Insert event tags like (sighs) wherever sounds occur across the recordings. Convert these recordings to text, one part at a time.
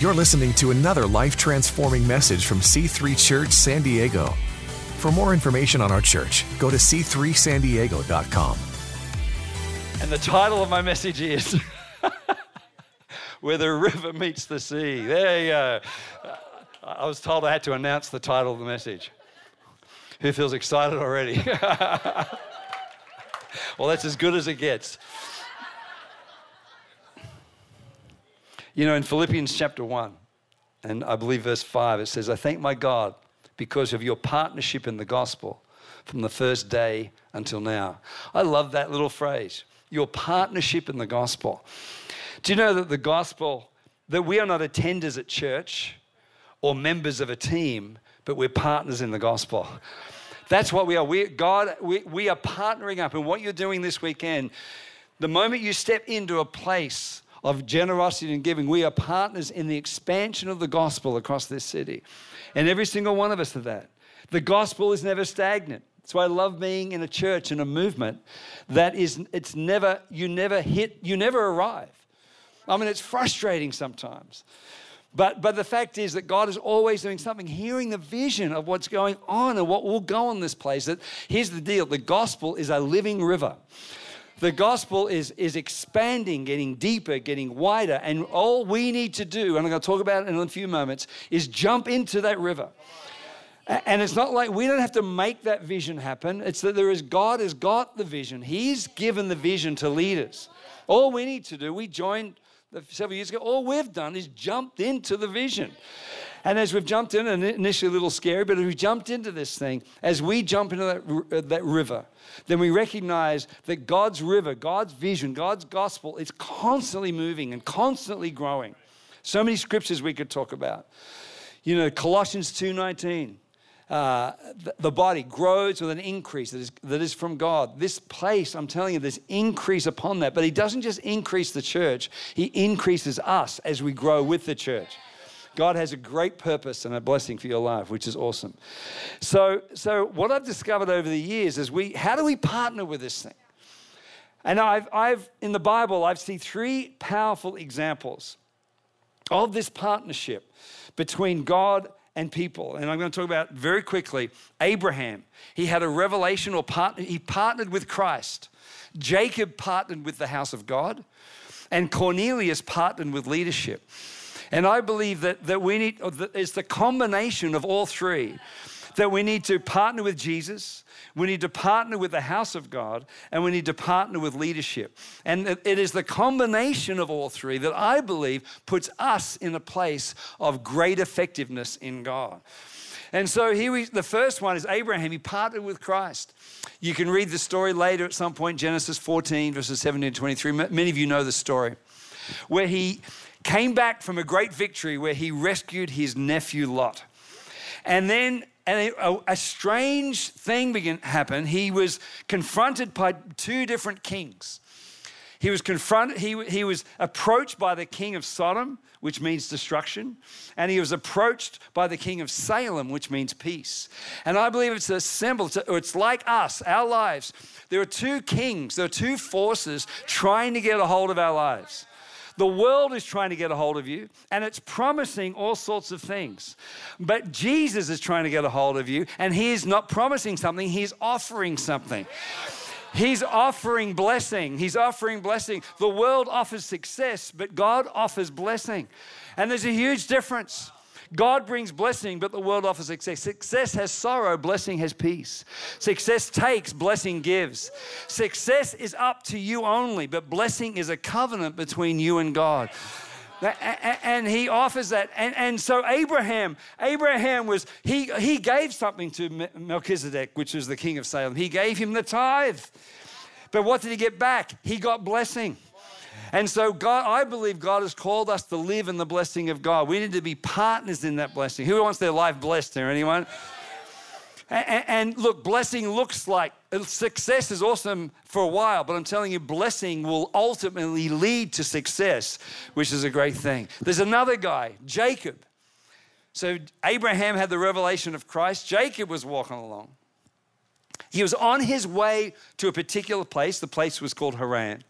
You're listening to another life transforming message from C3 Church San Diego. For more information on our church, go to c3sandiego.com. And the title of my message is (laughs) Where the River Meets the Sea. There you go. I was told I had to announce the title of the message. Who feels excited already? (laughs) well, that's as good as it gets. You know, in Philippians chapter 1, and I believe verse 5, it says, I thank my God because of your partnership in the gospel from the first day until now. I love that little phrase, your partnership in the gospel. Do you know that the gospel, that we are not attenders at church or members of a team, but we're partners in the gospel? That's what we are. We, God, we, we are partnering up. And what you're doing this weekend, the moment you step into a place of generosity and giving. We are partners in the expansion of the gospel across this city. And every single one of us are that. The gospel is never stagnant. That's why I love being in a church and a movement that is, it's never, you never hit, you never arrive. I mean, it's frustrating sometimes. But, but the fact is that God is always doing something, hearing the vision of what's going on and what will go on this place. That here's the deal: the gospel is a living river. The gospel is, is expanding, getting deeper, getting wider. And all we need to do, and I'm going to talk about it in a few moments, is jump into that river. And it's not like we don't have to make that vision happen. It's that there is God has got the vision. He's given the vision to leaders. All we need to do, we joined several years ago, all we've done is jumped into the vision. And as we've jumped in, initially a little scary, but as we jumped into this thing, as we jump into that, uh, that river, then we recognize that God's river, God's vision, God's gospel is constantly moving and constantly growing. So many scriptures we could talk about. You know, Colossians 2.19, uh, the, the, body grows with an increase that is, that is from God. This place, I'm telling you, there's increase upon that. But He doesn't just increase the church, He increases us as we grow with the church. God has a great purpose and a blessing for your life, which is awesome. So, so what I've discovered over the years is we, how do we partner with this thing? And I've, I've in the Bible, I've seen three powerful examples of this partnership between God and people. And I'm going to talk about very quickly Abraham. He had a revelation or partner, he partnered with Christ. Jacob partnered with the house of God. And Cornelius partnered with leadership. And I believe that, that we need, it's the combination of all three that we need to partner with Jesus, we need to partner with the house of God, and we need to partner with leadership. And it is the combination of all three that I believe puts us in a place of great effectiveness in God. And so here we, the first one is Abraham. He partnered with Christ. You can read the story later at some point, Genesis 14, verses 17 to 23. Many of you know the story, where he came back from a great victory where he rescued his nephew Lot. And then and a, strange thing began to happen. He was confronted by two different kings. He was confronted, he, he was approached by the king of Sodom, which means destruction, and he was approached by the king of Salem, which means peace. And I believe it's a symbol, it's like us, our lives. There are two kings, there are two forces trying to get a hold of our lives. The world is trying to get a hold of you and it's promising all sorts of things. But Jesus is trying to get a hold of you and he is not promising something, he's offering something. He's offering blessing. He's offering blessing. The world offers success, but God offers blessing. And there's a huge difference. God brings blessing, but the world offers success. Success has sorrow, blessing has peace. Success takes, blessing gives. Success is up to you only, but blessing is a covenant between you and God. And he offers that. And, and so Abraham, Abraham was, he, he gave something to Melchizedek, which was the king of Salem. He gave him the tithe. But what did he get back? He got blessing. And so, God, I believe God has called us to live in the blessing of God. We need to be partners in that blessing. Who wants their life blessed there? Anyone? And, and look, blessing looks like uh, success is awesome for a while, but I'm telling you, blessing will ultimately lead to success, which is a great thing. There's another guy, Jacob. So, Abraham had the revelation of Christ, Jacob was walking along. He was on his way to a particular place. The place was called Haran.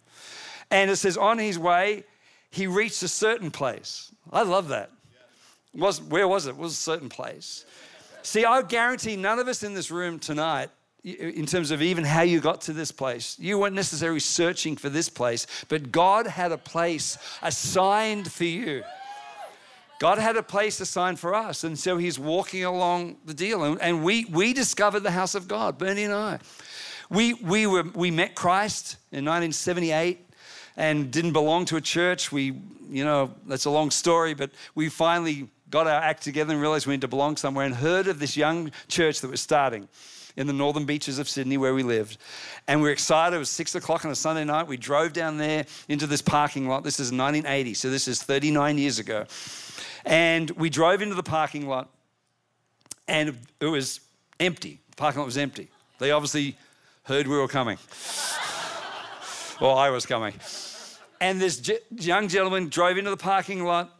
And it says, on his way, he reached a certain place. I love that. Was, where was it? It was a certain place. See, I guarantee none of us in this room tonight, in terms of even how you got to this place, you weren't necessarily searching for this place, but God had a place assigned for you. God had a place assigned for us. And so he's walking along the deal. And, and we, we discovered the house of God, Bernie and I. We, we, were, we met Christ in 1978 and didn't belong to a church. We, you know, that's a long story, but we finally got our act together and realized we need to belong somewhere and heard of this young church that was starting in the northern beaches of Sydney where we lived. And we are excited. It was six o'clock on a Sunday night. We drove down there into this parking lot. This is 1980, so this is 39 years ago. And we drove into the parking lot, and it was empty. The parking lot was empty. They obviously heard we were coming. (laughs) well, I was coming. And this young gentleman drove into the parking lot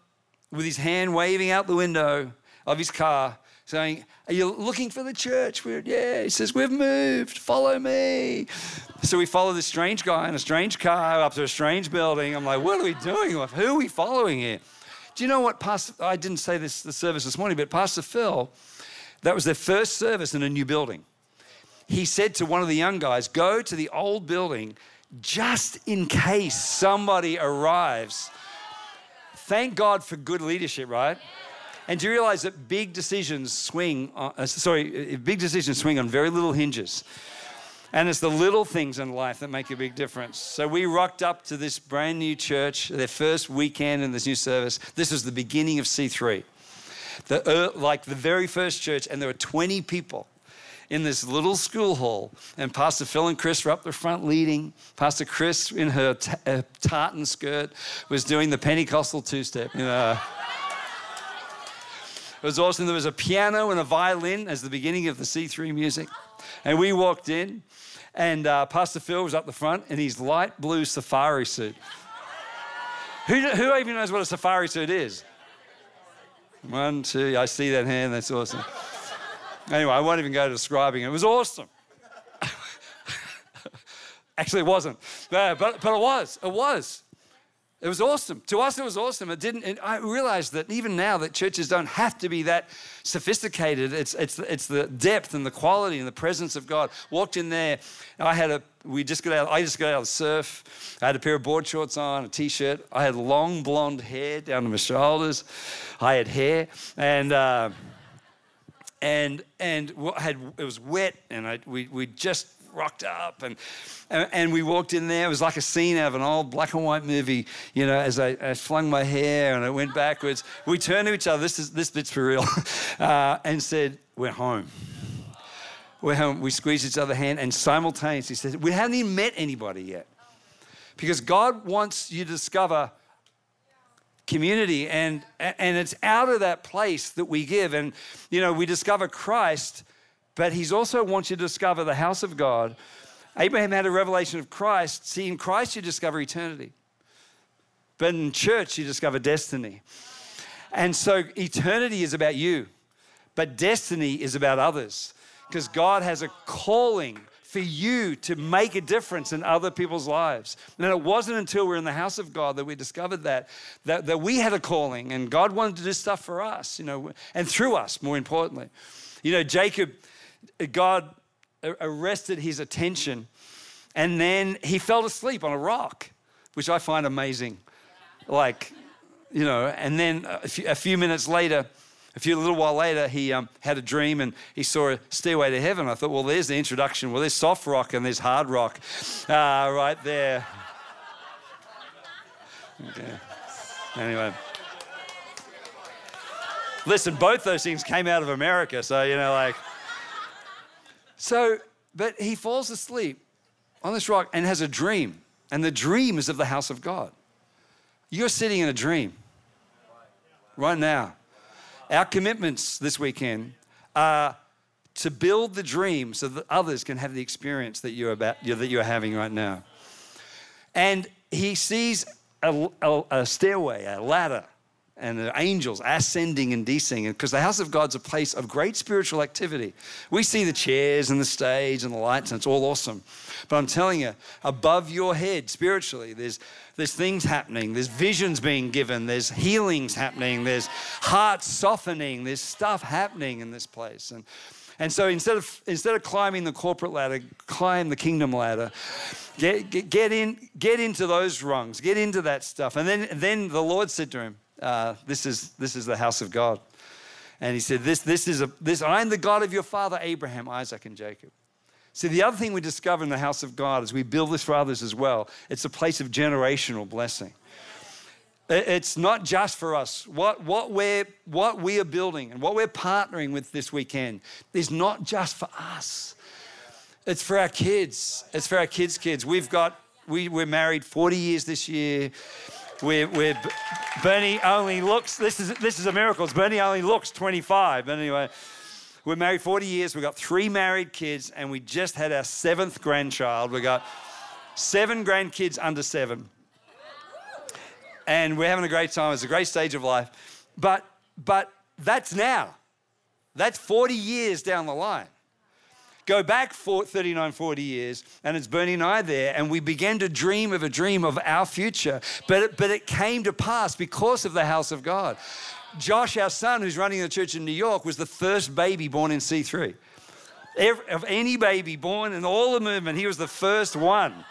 with his hand waving out the window of his car, saying, Are you looking for the church? We're, yeah. He says, We've moved, follow me. So we follow this strange guy in a strange car up to a strange building. I'm like, What are we doing? Who are we following here? Do you know what Pastor, I didn't say this the service this morning, but Pastor Phil, that was their first service in a new building. He said to one of the young guys, Go to the old building just in case somebody arrives. Thank God for good leadership, right? And do you realize that big decisions swing, on, uh, sorry, uh, big decisions swing on very little hinges? And it's the little things in life that make a big difference. So we rocked up to this brand new church, their first weekend in this new service. This was the beginning of C3, the, uh, like the very first church, and there were 20 people in this little school hall. And Pastor Phil and Chris were up the front leading. Pastor Chris, in her t- uh, tartan skirt, was doing the Pentecostal two step. You know. It was awesome. There was a piano and a violin as the beginning of the C3 music. And we walked in, and uh, Pastor Phil was up the front in his light blue safari suit. Who, who even knows what a safari suit is? One, two, I see that hand, that's awesome. Anyway, I won't even go describing it. It was awesome. (laughs) Actually, it wasn't, but, but, it was. It was. It was awesome. To us, it was awesome. It didn't. I realized that even now that churches don't have to be that sophisticated. It's it's it's the depth and the quality and the presence of God. Walked in there. I had a. We just got out. I just got out of the surf. I had a pair of board shorts on, a t-shirt. I had long blonde hair down to my shoulders. I had hair and. Uh, and and had it was wet, and I, we we just rocked up and, and we walked in there. It was like a scene out of an old black and white movie, you know, as I, I flung my hair and I went backwards. We turned to each other, this, is, this bit's for real, (laughs) uh, and said, We're home. We're home. We squeezed each other's hand and simultaneously said, We haven't even met anybody yet. Because God wants you to discover community and and it's out of that place that we give and you know we discover christ but he's also wants you to discover the house of God. Abraham had a revelation of Christ. See, in Christ, you discover eternity. But in church, you discover destiny. And so eternity is about you, but destiny is about others. Because God has a calling for you to make a difference in other people's lives. And it wasn't until we are in the house of God that we discovered that, that, that we had a calling and God wanted to do stuff for us, you know, and through us, more importantly. You know, Jacob God arrested his attention and then he fell asleep on a rock, which I find amazing. Like, you know, and then a few, a few minutes later, a few little while later, he um, had a dream and he saw a stairway to heaven. I thought, well, there's the introduction. Well, there's soft rock and there's hard rock uh, right there. Okay. Anyway. Listen, both those things came out of America, so, you know, like. So, but he falls asleep on this rock and has a dream. And the dream is of the house of God. You're sitting in a dream right now. Our commitments this weekend are to build the dream so that others can have the experience that you're, about, that you're having right now. And he sees a, a, a stairway, a ladder, and the angels ascending and descending because the house of God's a place of great spiritual activity. We see the chairs and the stage and the lights, and it's all awesome. But I'm telling you, above your head spiritually, there's, there's things happening, there's visions being given, there's healings happening, there's hearts softening, there's stuff happening in this place. And, and so instead of, instead of climbing the corporate ladder, climb the kingdom ladder. Get, get, get, in, get into those rungs, get into that stuff. And then, then the Lord said to him, uh, this, is, this is the house of God. And he said, this, this is a, this, I am the God of your father Abraham, Isaac, and Jacob. See, the other thing we discover in the house of God is we build this for others as well. It's a place of generational blessing. It's not just for us. What, what, we're, what we are building and what we're partnering with this weekend is not just for us. It's for our kids. It's for our kids' kids. We've got, we, we're married 40 years this year. We're, Bernie only looks, this is, this is a miracle. Bernie only looks 25. But anyway, we're married 40 years. We've got three married kids, and we just had our seventh grandchild. We've got seven grandkids under seven. And we're having a great time. It's a great stage of life. But, but that's now. That's 40 years down the line. Go back for 39, 40 years, and it's Bernie and I there, and we began to dream of a dream of our future. But it, but it came to pass because of the house of God. Josh, our son, who's running the church in New York, was the first baby born in C3. Every, of any baby born in all the movement, he was the first one.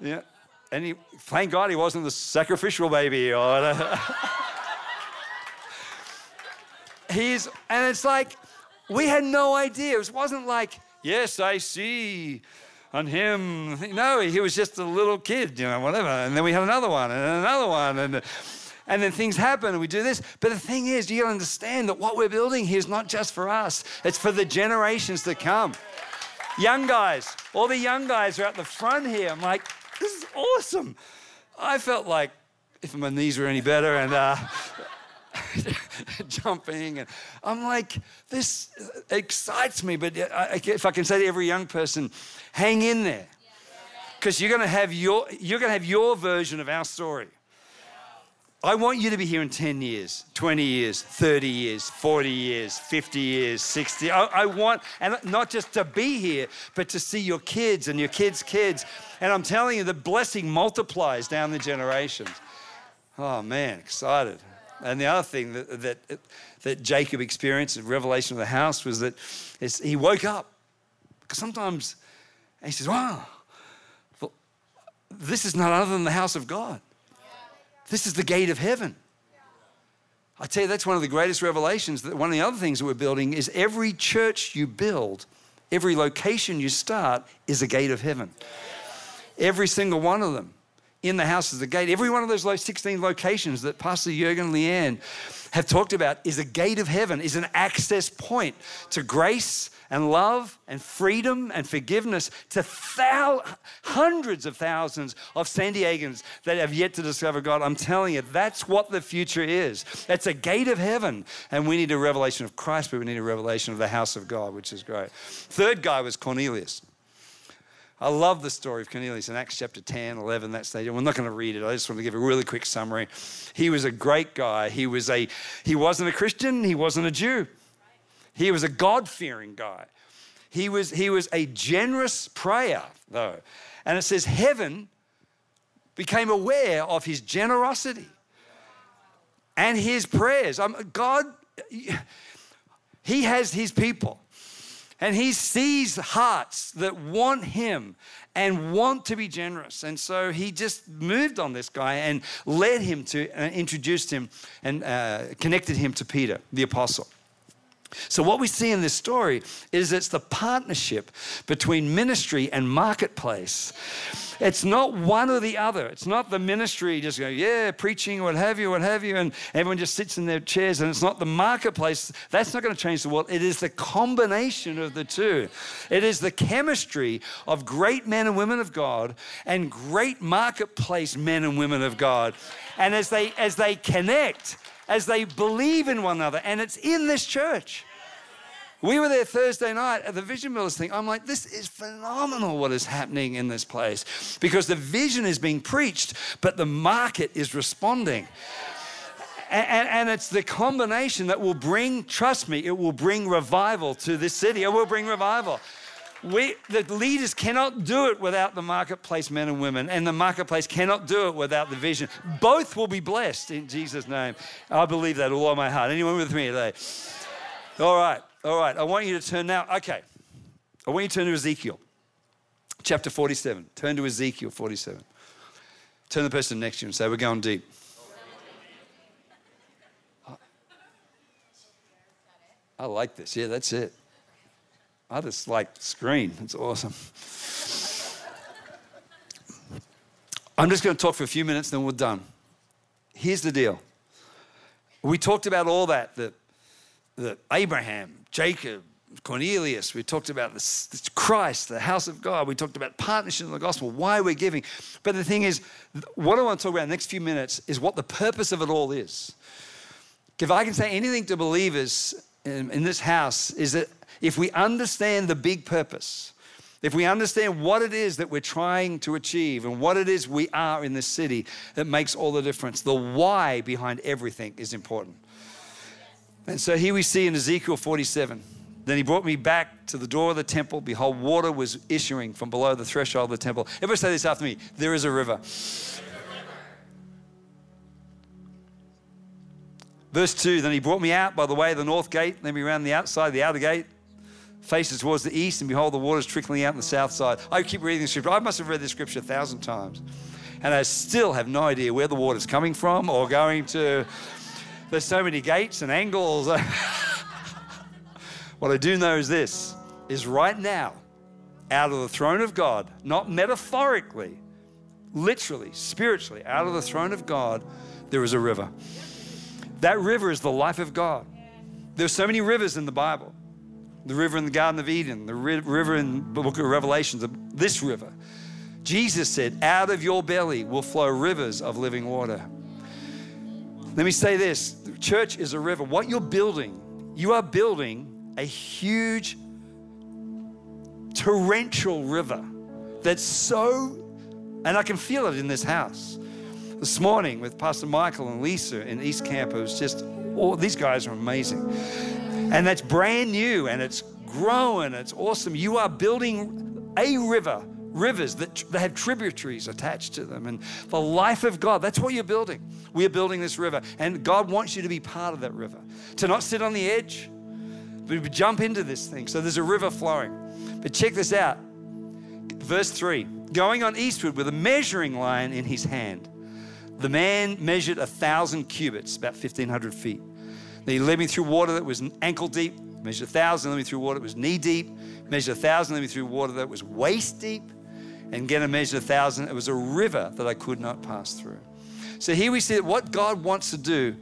Yeah. And he, thank God he wasn't the sacrificial baby. Or (laughs) He's, and it's like, we had no idea. It wasn't like, Yes, I see on him. No, he was just a little kid, you know, whatever. And then we had another one and another one. And, and then things happen and we do this. But the thing is, you gotta understand that what we're building here is not just for us, it's for the generations to come. Young guys, all the young guys are at the front here. I'm like, this is awesome. I felt like if my knees were any better and uh, (laughs) (laughs) jumping. And I'm like, this excites me. But if I can say to every young person, hang in there. Because you're to have your you're to have your version of our story. I want you to be here in 10 years, 20 years, 30 years, 40 years, 50 years, 60. I, I, want, and not just to be here, but to see your kids and your kids' kids. And I'm telling you, the blessing multiplies down the generations. Oh man, excited. And the other thing that, that, that Jacob experienced in Revelation of the House was that he woke up. Because sometimes he says, wow, this is not other than the house of God. This is the gate of heaven. I tell you, that's one of the greatest revelations. That one of the other things that we're building is every church you build, every location you start is a gate of heaven. Every single one of them in the house is the gate. Every one of those 16 locations that Pastor Jurgen Leanne have talked about is a gate of heaven, is an access point to grace and love and freedom and forgiveness to thou- hundreds of thousands of San Diegans that have yet to discover God. I'm telling you, that's what the future is. It's a gate of heaven. And we need a revelation of Christ, but we need a revelation of the house of God, which is great. Third guy was Cornelius. I love the story of Cornelius in Acts chapter 10, 11, that stage. We're not going to read it. I just want to give a really quick summary. He was a great guy. He, was a, he wasn't a Christian, he wasn't a Jew. He was a God fearing guy. He was, he was a generous prayer, though. And it says, Heaven became aware of his generosity and his prayers. Um, God, he has his people. And he sees hearts that want him and want to be generous. And so he just moved on this guy and led him to, uh, introduced him and uh, connected him to Peter, the apostle. So, what we see in this story is it's the partnership between ministry and marketplace. It's not one or the other. It's not the ministry just go, yeah, preaching, what have you, what have you, and everyone just sits in their chairs. And it's not the marketplace. That's not going to change the world. It is the combination of the two. It is the chemistry of great men and women of God and great marketplace men and women of God. And as they as they connect, as they believe in one another. And it's in this church. We were there Thursday night at the Vision Builders thing. I'm like, this is phenomenal what is happening in this place because the vision is being preached, but the market is responding. And, and, it's the combination that will bring, trust me, it will bring revival to this city. It will bring revival. We, the leaders cannot do it without the marketplace men and women, and the marketplace cannot do it without the vision. Both will be blessed in Jesus' name. I believe that all all my heart. Anyone with me today? All right, all right. I want you to turn now. Okay. I want you to turn to Ezekiel chapter 47. Turn to Ezekiel 47. Turn the person next to you and say, We're going deep. I like this. Yeah, that's it. I just like screen. It's awesome. I'm just going to talk for a few minutes, then we're done. Here's the deal. We talked about all that, that Abraham, Jacob, Cornelius, we talked about this, this Christ, the house of God, we talked about partnership in the gospel, why we're giving. But the thing is, what I want to talk about in the next few minutes is what the purpose of it all is. If I can say anything to believers in, in this house, is that if we understand the big purpose, if we understand what it is that we're trying to achieve and what it is we are in this city, that makes all the difference. The why behind everything is important. And so here we see in Ezekiel 47 then he brought me back to the door of the temple. Behold, water was issuing from below the threshold of the temple. Everybody say this after me there is a river. Verse 2 Then he brought me out by the way of the north gate, then we ran the outside, the outer gate, faces towards the east, and behold, the waters trickling out on the south side. I keep reading the scripture. I must have read this scripture a thousand times. And I still have no idea where the water's coming from or going to. There's so many gates and angles. (laughs) What I do know is this is right now, out of the throne of God, not metaphorically, literally, spiritually, out of the throne of God, there is a river. That river is the life of God. There's so many rivers in the Bible. The river in the Garden of Eden, the river in the book of Revelations, this river. Jesus said, Out of your belly will flow rivers of living water. Let me say this the church is a river. What you're building, you are building a huge torrential river that's so, and I can feel it in this house. This morning with Pastor Michael and Lisa in East Camp, it was just, oh, these guys are amazing. And that's brand new and it's growing, it's awesome. You are building a river, rivers that, that have tributaries attached to them. And the life of God, that's what you're building. We are building this river. And God wants you to be part of that river, to not sit on the edge we jump into this thing. So there's a river flowing. But check this out. Verse 3 Going on eastward with a measuring line in his hand, the man measured a thousand cubits, about 1,500 feet. He led me through water that was ankle deep, measured a thousand, led me through water that was knee deep, measured a thousand, led me through water that was waist deep, and again I measured a thousand. It was a river that I could not pass through. So here we see that what God wants to do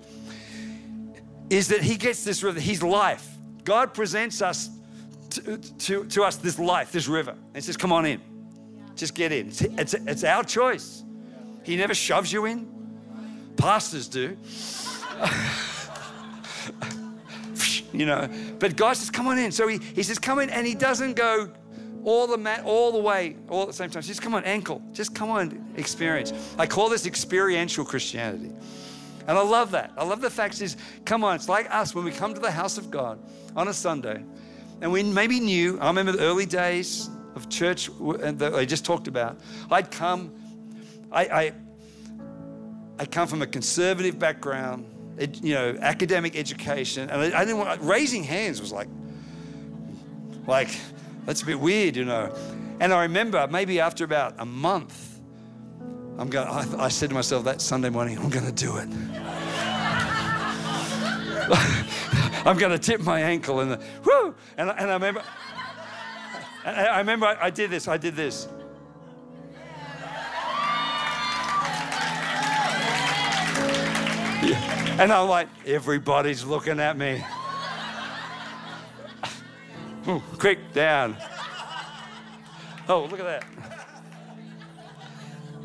is that He gets this river, His life, God presents us to, to, to, us this life, this river, and says, Come on in. Just get in. It's, it's, it's our choice. He never shoves you in. Pastors do. (laughs) you know, but God says, Come on in. So he, he says, Come in, and he doesn't go all the mat, all the way, all at the same time. Just come on, ankle. Just come on, experience. I call this experiential Christianity. And I love that. I love the fact is, come on, it's like us when we come to the house of God on a Sunday, and we maybe knew, I remember the early days of church uh, that I just talked about. I'd come, I, I, I come from a conservative background, you know, academic education, and I, didn't want, raising hands was like, like, that's a bit weird, you know. And I remember maybe after about a month, I'm going, I, I said to myself that Sunday morning, I'm going to do it. (laughs) I'm going to tip my ankle and the, whoo! And, and I remember, I remember I, I did this. I did this. Yeah. And I'm like, everybody's looking at me. Quick, down. Oh, look at that.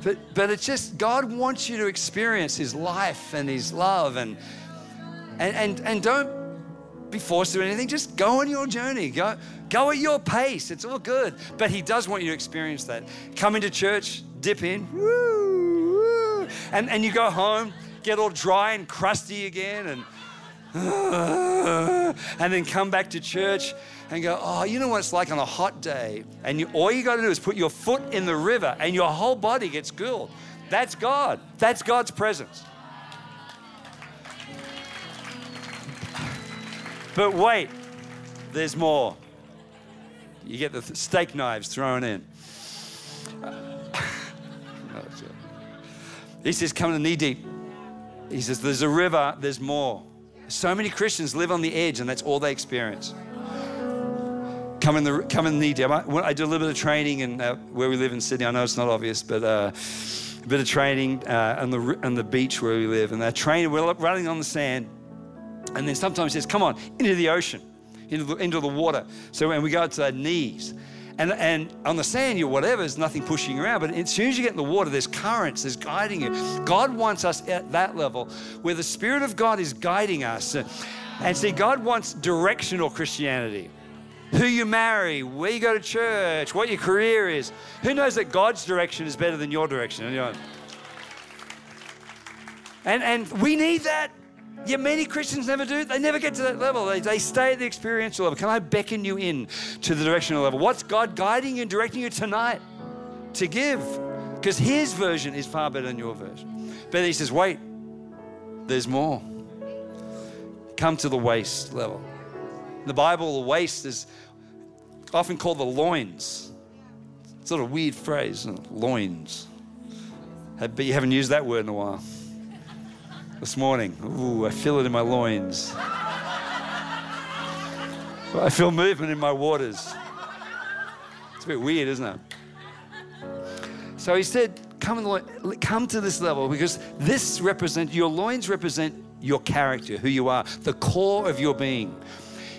But, but it's just God wants you to experience His life and His love and, and, and, and don't be forced to do anything. Just go on your journey. Go, go at your pace. It's all good. But He does want you to experience that. Come into church, dip in, woo, woo, and, and you go home, get all dry and crusty again and (sighs) and then come back to church and go, oh, you know what it's like on a hot day? And you, all you got to do is put your foot in the river and your whole body gets cooled. That's God. That's God's presence. But wait, there's more. You get the steak knives thrown in. (laughs) he says, come to knee deep. He says, there's a river, there's more. So many Christians live on the edge, and that's all they experience. Come in the come in knee deep. I, I do a little bit of training in uh, where we live in Sydney. I know it's not obvious, but uh, a bit of training uh, on the on the beach where we live, and they're training. We're running on the sand, and then sometimes he says, "Come on into the ocean, into the, into the water." So when we go to our knees, and, and on the sand, you're whatever, there's nothing pushing you around. But as soon as you get in the water, there's currents, there's guiding you. God wants us at that level where the Spirit of God is guiding us. And see, God wants directional Christianity. Who you marry, where you go to church, what your career is. Who knows that God's direction is better than your direction? And, and we need that. Yet many Christians never do. They never get to that level. They, they stay at the experiential level. Can I beckon you in to the directional level? What's God guiding you and directing you tonight to give? Because His version is far better than your version. But He says, wait, there's more. Come to the waist level. In the Bible, the waist is often called the loins. It's sort of weird phrase, loins. But you haven't used that word in a while this morning. Ooh, I feel it in my loins. I feel movement in my waters. It's a bit weird, isn't it? So he said, come, come to this level because this represents, your loins represent your character, who you are, the core of your being.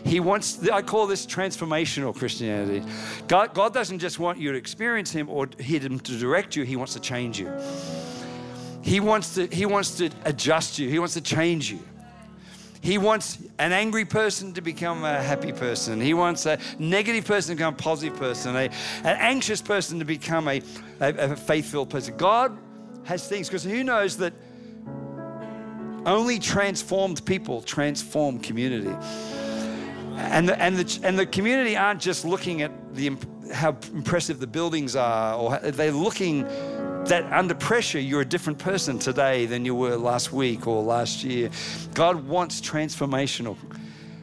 He wants, I call this transformational Christianity. God, God doesn't just want you to experience Him or Him to direct you, He wants to change you. He wants to, he wants to adjust you, He wants to change you. He wants an angry person to become a happy person. He wants a negative person to become a positive person, a, an anxious person to become a, a, a faith-filled person. God has things, because who knows that only transformed people transform community. And the, and, the, and the community aren't just looking at the, how impressive the buildings are, or they're looking that under pressure, you're a different person today than you were last week or last year. God wants transformational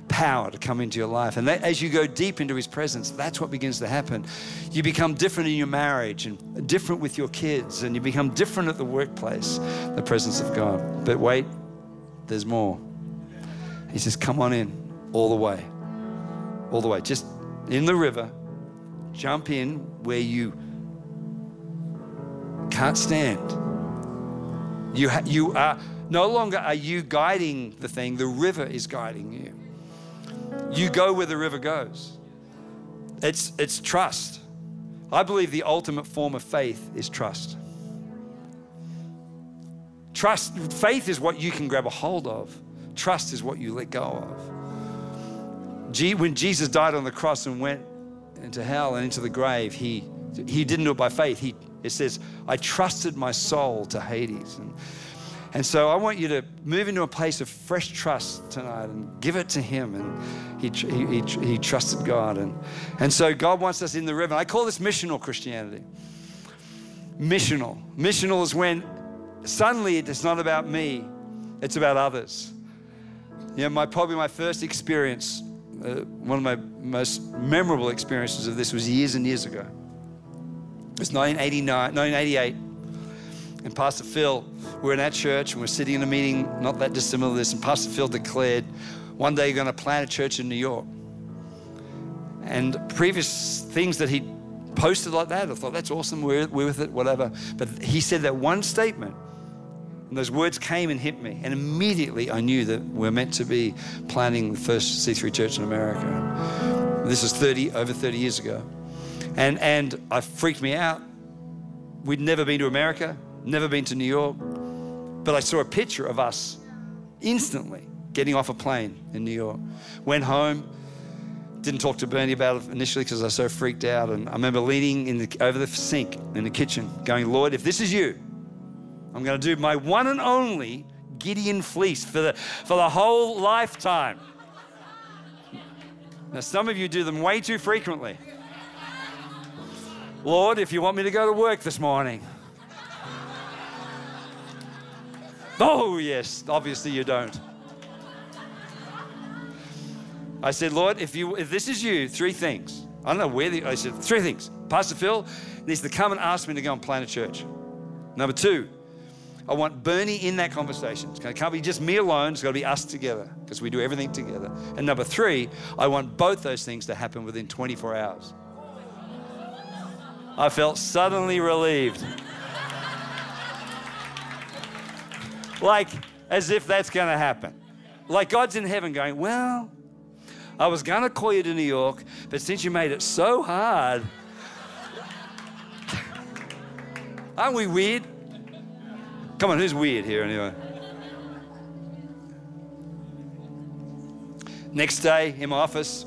power to come into your life. And that, as you go deep into His presence, that's what begins to happen. You become different in your marriage and different with your kids, and you become different at the workplace, the presence of God. But wait, there's more. He says, Come on in all the way. All the way. Just in the river, jump in where you can't stand. You, ha- you are no longer are you guiding the thing, the river is guiding you. You go where the river goes. It's, it's trust. I believe the ultimate form of faith is trust. Trust, faith is what you can grab a hold of. Trust is what you let go of. When Jesus died on the cross and went into hell and into the grave, he, he didn't do it by faith. He it says, I trusted my soul to Hades. And, and so I want you to move into a place of fresh trust tonight and give it to Him. And he, he, he, he trusted God. And, and so God wants us in the river. I call this missional Christianity. Missional. Missional is when suddenly it's not about me, it's about others. You know, my, probably my first experience, uh, one of my most memorable experiences of this was years and years ago. It was 1989, 1988. And Pastor Phil, we are in that church and we're sitting in a meeting not that dissimilar to this. And Pastor Phil declared, one day you're going to plant a church in New York. And previous things that he posted like that, I thought, that's awesome, we're, we're with it, whatever. But he said that one statement, and those words came and hit me. And immediately I knew that we're meant to be planting the first C3 church in America. This is 30, over 30 years ago. And, and I freaked me out. We'd never been to America, never been to New York, but I saw a picture of us instantly getting off a plane in New York. Went home, didn't talk to Bernie about it initially because I was so freaked out. And I remember leaning in the, over the sink in the kitchen, going, Lord, if this is you, I'm going to do my one and only Gideon fleece for the, for the whole lifetime. Now, some of you do them way too frequently. Lord, if you want me to go to work this morning. Oh, yes, obviously you don't. I said, Lord, if, you, if this is you, three things. I don't know where the, I said, three things. Pastor Phil needs to come and ask me to go and plant a church. Number two, I want Bernie in that conversation. To can't be just me alone. It's got to be us together because we do everything together. And number three, I want both those things to happen within 24 hours. I felt suddenly relieved. like as if that's going to happen. Like God's in heaven going, Well, I was going to call you to New York, but since you made it so hard, aren't we weird? Come on, who's weird here anyway? Next day in my office,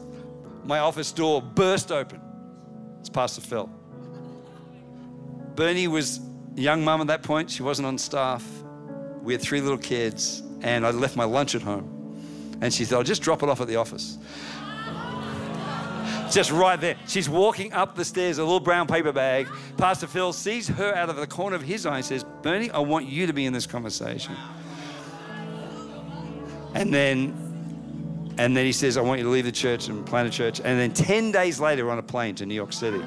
my office door burst open. It's Pastor Phil. Bernie was a young mum at that point. She wasn't on staff. We had three little kids, and I left my lunch at home. And she said, I'll just drop it off at the office. (laughs) just right there. She's walking up the stairs, a little brown paper bag. Pastor Phil sees her out of the corner of his eye and says, Bernie, I want you to be in this conversation. And then and then he says, I want you to leave the church and plant a church. And then 10 days later, on a plane to New York City.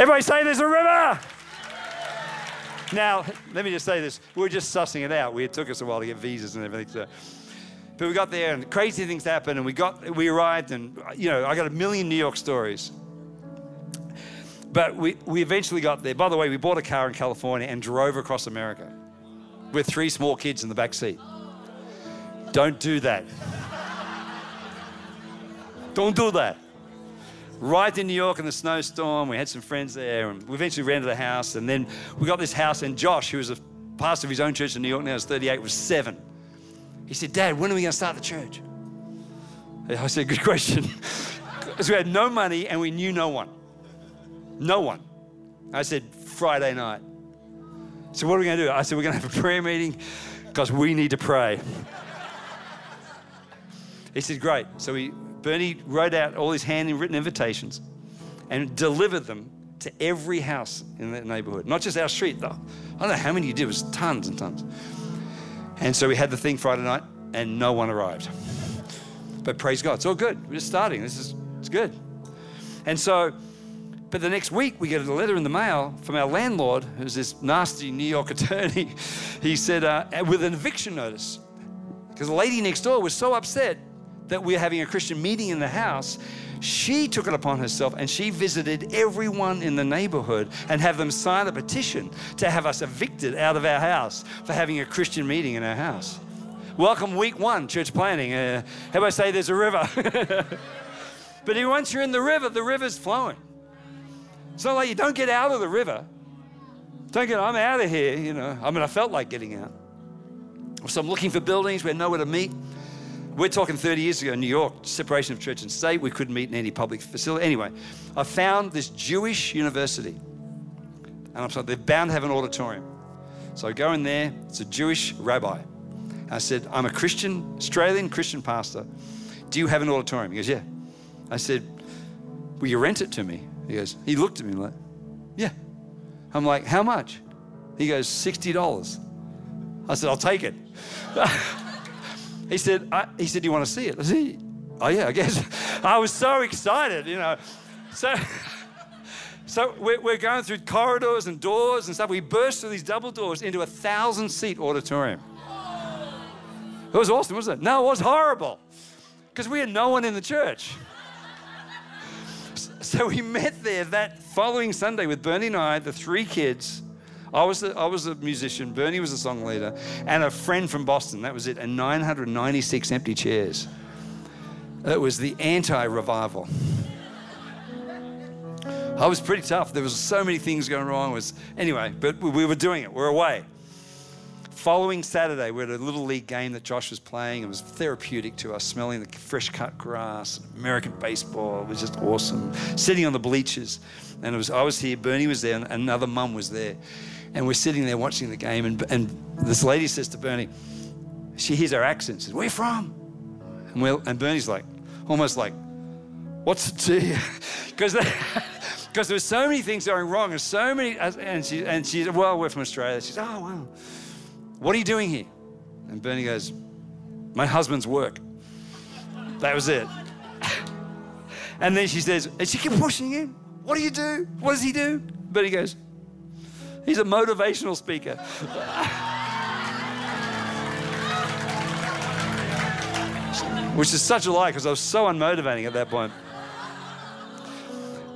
Everybody say there's a river. Now, let me just say this. We were just sussing it out. We, It took us a while to get visas and everything. So. But we got there and crazy things happened and we got we arrived and you know, I got a million New York stories. But we, we eventually got there. By the way, we bought a car in California and drove across America with three small kids in the back seat. Don't do that. Don't do that. Right in New York in the snowstorm, we had some friends there, and we eventually rented a house. And then we got this house, and Josh, who was a pastor of his own church in New York now, is 38, was seven. He said, Dad, when are we going to start the church? I said, Good question. (laughs) Because we had no money and we knew no one. No one. I said, Friday night. So, what are we going to do? I said, We're going to have a prayer meeting because we need to pray. (laughs) he said, Great. So, we, Bernie wrote out all his handwritten invitations and delivered them to every house in that neighborhood. Not just our street, though. I don't know how many you did, it was tons and tons. And so we had the thing Friday night, and no one arrived. But praise God, it's all good. We're just starting. This is it's good. And so but the next week, we get a letter in the mail from our landlord, who's this nasty New York (laughs) attorney. he said, uh, with an eviction notice. Because the lady next door was so upset that we are having a Christian meeting in the house, she took it upon herself and she visited everyone in the neighborhood and have them sign a petition to have us evicted out of our house for having a Christian meeting in our house. Welcome, week one, church planning. Uh, how about I say there's a river? (laughs) but once you're in the river, the river's flowing. It's not like you don't get out of the river. Don't get, I'm out of here, you know. I mean, I felt like getting out. So I'm looking for buildings, we had nowhere to meet. We're talking 30 years ago in New York, separation of church and state. We couldn't meet in any public facility. Anyway, I found this Jewish university. And I'm sorry, they're bound to have an auditorium. So I go in there, it's a Jewish rabbi. I said, I'm a Christian, Australian Christian pastor. Do you have an auditorium? He goes, Yeah. I said, Will you rent it to me? He goes, he looked at me like, yeah. I'm like, how much? He goes, $60. I said, I'll take it. (laughs) he said, I, he said, do you want to see it? I said, oh yeah, I guess. (laughs) I was so excited, you know. So, (laughs) so we're, we're going through corridors and doors and stuff. We burst through these double doors into a thousand seat auditorium. It was awesome, wasn't it? No, it was horrible because we had no one in the church. (laughs) So we met there that following Sunday with Bernie and I, the three kids. I was, the, I was a musician, Bernie was a song leader, and a friend from Boston. That was it, and 996 empty chairs. It was the anti revival. I was pretty tough. There was so many things going wrong. It was anyway, but we were doing it. We're away. Following Saturday, we had a little league game that Josh was playing. It was therapeutic to us, smelling the fresh cut grass, American baseball. It was just awesome. Sitting on the bleachers, and it was I was here, Bernie was there, and another mum was there, and we're sitting there watching the game. And, and this lady says to Bernie, she hears our accent, says, "Where you from?" And, we and Bernie's like, almost like, "What's to you?" (laughs) Because. because (laughs) there were so many things going wrong and so many uh, and she and she said well we're from australia she's oh wow what are you doing here? And Bernie goes, My husband's work. (laughs) That was it. and then she says, and she kept pushing him. What do you do? What does he do? Bernie goes, He's a motivational speaker. Which is such a lie because I was so unmotivating at that point.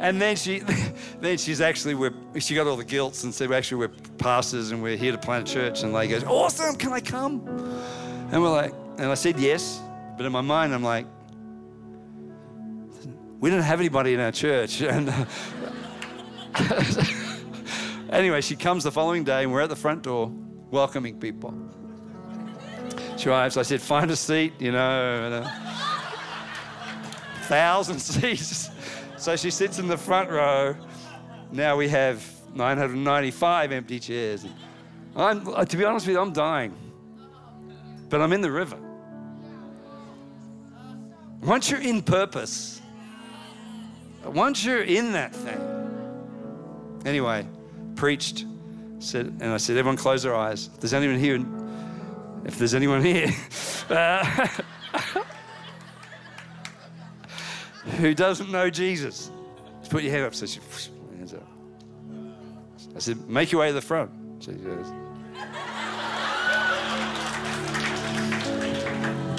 And then she, (laughs) then she's actually, we're, she got all the guilts and said, well, actually, we're pastors and we're here to plant a church. And like goes, awesome, can I come? And we're like, and I said yes, but in my mind, I'm like, we didn't have anybody in our church. (laughs) And uh, (laughs) anyway, she comes the following day and we're at the front door welcoming people. She arrives. I said, find a seat, you know, thousand (laughs) seats. So she sits in the front row. Now we have 995 empty chairs. I'm, uh, to be honest with you, I'm dying. But I'm in the river. Once you're in purpose, once you're in that thing. Anyway, preached, said, and I said, everyone close their eyes. If there's anyone here, if there's anyone here, (laughs) uh, (laughs) who doesn't know Jesus, just put your hand up. So she, hands up. I said, make your way to the front. She goes,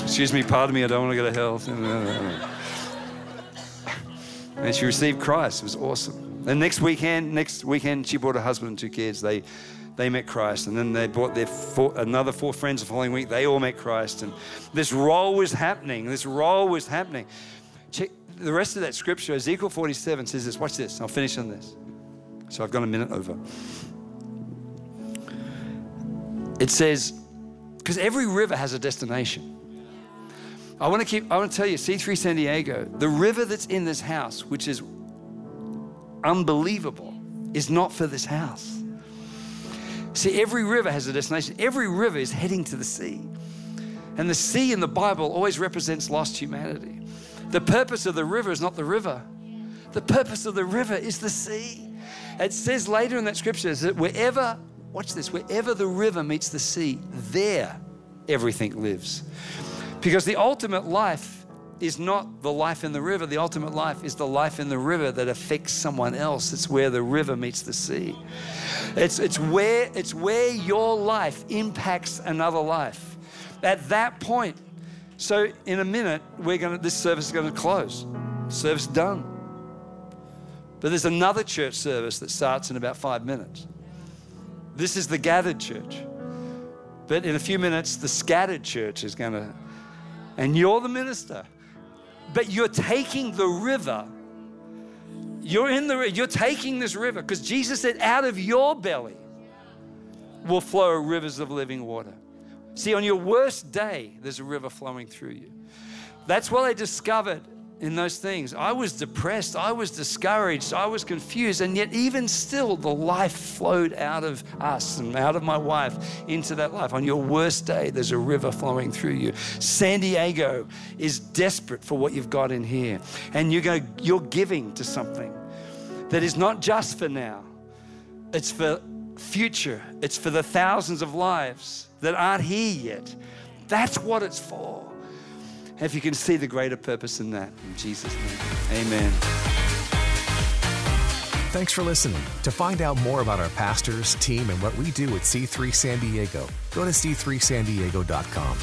Excuse me, pardon me, I don't want to go to hell. (laughs) And she received Christ. It was awesome. And next weekend, next weekend, she brought her husband and two kids. They they met Christ. And then they brought their four, another four friends the following week. They all met Christ. And this role was happening. This role was happening. Check, the rest of that scripture, Ezekiel 47 says this. Watch this. I'll finish on this. So I've got a minute over. It says, because every river has a destination. I want to keep, I want to tell you, C3 San Diego, the river that's in this house, which is unbelievable, is not for this house. See, every river has a destination. Every river is heading to the sea. And the sea in the Bible always represents lost humanity. The purpose of the river is not the river, the purpose of the river is the sea. It says later in that scripture that wherever, watch this, wherever the river meets the sea, there everything lives. Because the ultimate life is not the life in the river. The ultimate life is the life in the river that affects someone else. It's where the river meets the sea. It's, it's, where, it's where your life impacts another life. At that point, so in a minute, we're to, this service is going to close. Service done. But there's another church service that starts in about five minutes. This is the gathered church. But in a few minutes, the scattered church is going to, and you're the minister. But you're taking the river. You're in the you're taking this river because Jesus said, out of your belly will flow rivers of living water. See, on your worst day, there's a river flowing through you. That's what I discovered in those things. I was depressed, I was discouraged, I was confused, and yet, even still, the life flowed out of us and out of my wife into that life. On your worst day, there's a river flowing through you. San Diego is desperate for what you've got in here, and you're, going, you're giving to something that is not just for now, it's for future, it's for the thousands of lives that aren't here yet. That's what it's for. If you can see the greater purpose in that, in Jesus' name, amen. Thanks for listening. To find out more about our pastors, team, and what we do at C3 San Diego, go to c3sandiego.com.